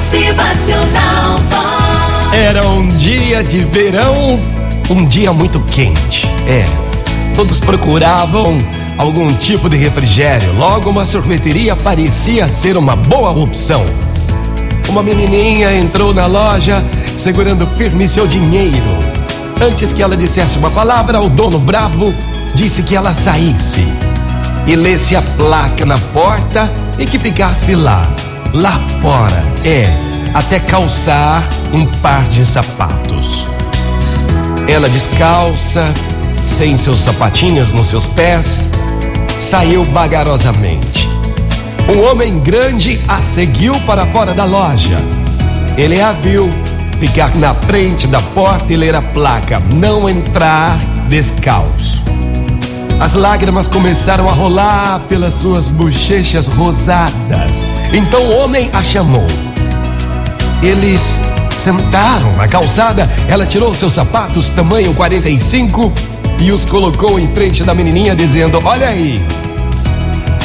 Motivacional Vox. Era um dia de verão, um dia muito quente. É, todos procuravam algum tipo de refrigério. Logo, uma sorveteria parecia ser uma boa opção. Uma menininha entrou na loja segurando firme seu dinheiro. Antes que ela dissesse uma palavra, o dono bravo disse que ela saísse e lesse a placa na porta e que ficasse lá, lá fora. É, até calçar um par de sapatos. Ela descalça, sem seus sapatinhos nos seus pés, saiu vagarosamente. Um homem grande a seguiu para fora da loja. Ele a viu ficar na frente da porta e ler a placa: Não entrar descalço. As lágrimas começaram a rolar pelas suas bochechas rosadas. Então o homem a chamou. Eles sentaram na calçada. Ela tirou seus sapatos tamanho 45 e os colocou em frente da menininha, dizendo: Olha aí,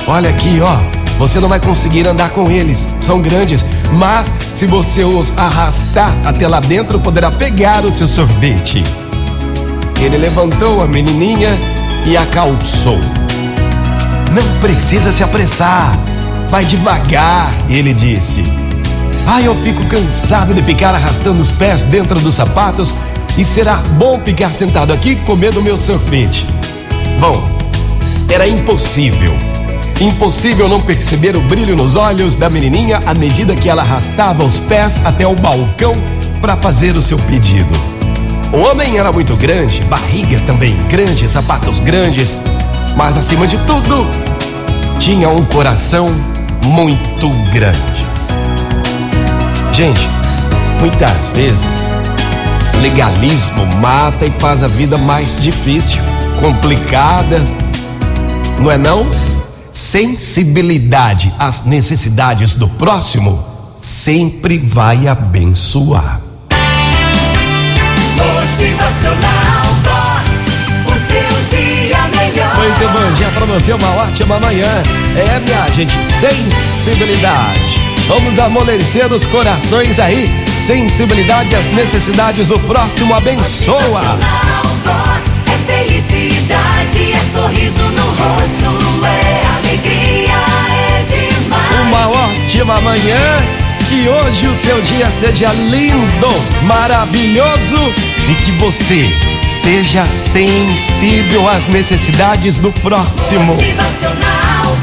olha aqui, ó. Você não vai conseguir andar com eles, são grandes, mas se você os arrastar até lá dentro, poderá pegar o seu sorvete. Ele levantou a menininha e a calçou. Não precisa se apressar, vai devagar, ele disse. Ah, eu fico cansado de ficar arrastando os pés dentro dos sapatos e será bom ficar sentado aqui comendo meu sorvete. Bom, era impossível. Impossível não perceber o brilho nos olhos da menininha à medida que ela arrastava os pés até o balcão para fazer o seu pedido. O homem era muito grande, barriga também grande, sapatos grandes, mas acima de tudo, tinha um coração muito grande. Gente, muitas vezes, legalismo mata e faz a vida mais difícil, complicada, não é não? Sensibilidade às necessidades do próximo sempre vai abençoar. Você, uma ótima manhã. É, minha gente, sensibilidade. Vamos amolecer os corações aí. Sensibilidade às necessidades do próximo abençoa. Vox. É felicidade, é sorriso no rosto, é alegria, é demais. Uma ótima manhã. Que hoje o seu dia seja lindo, maravilhoso e que você seja sensível às necessidades do próximo. Motivacional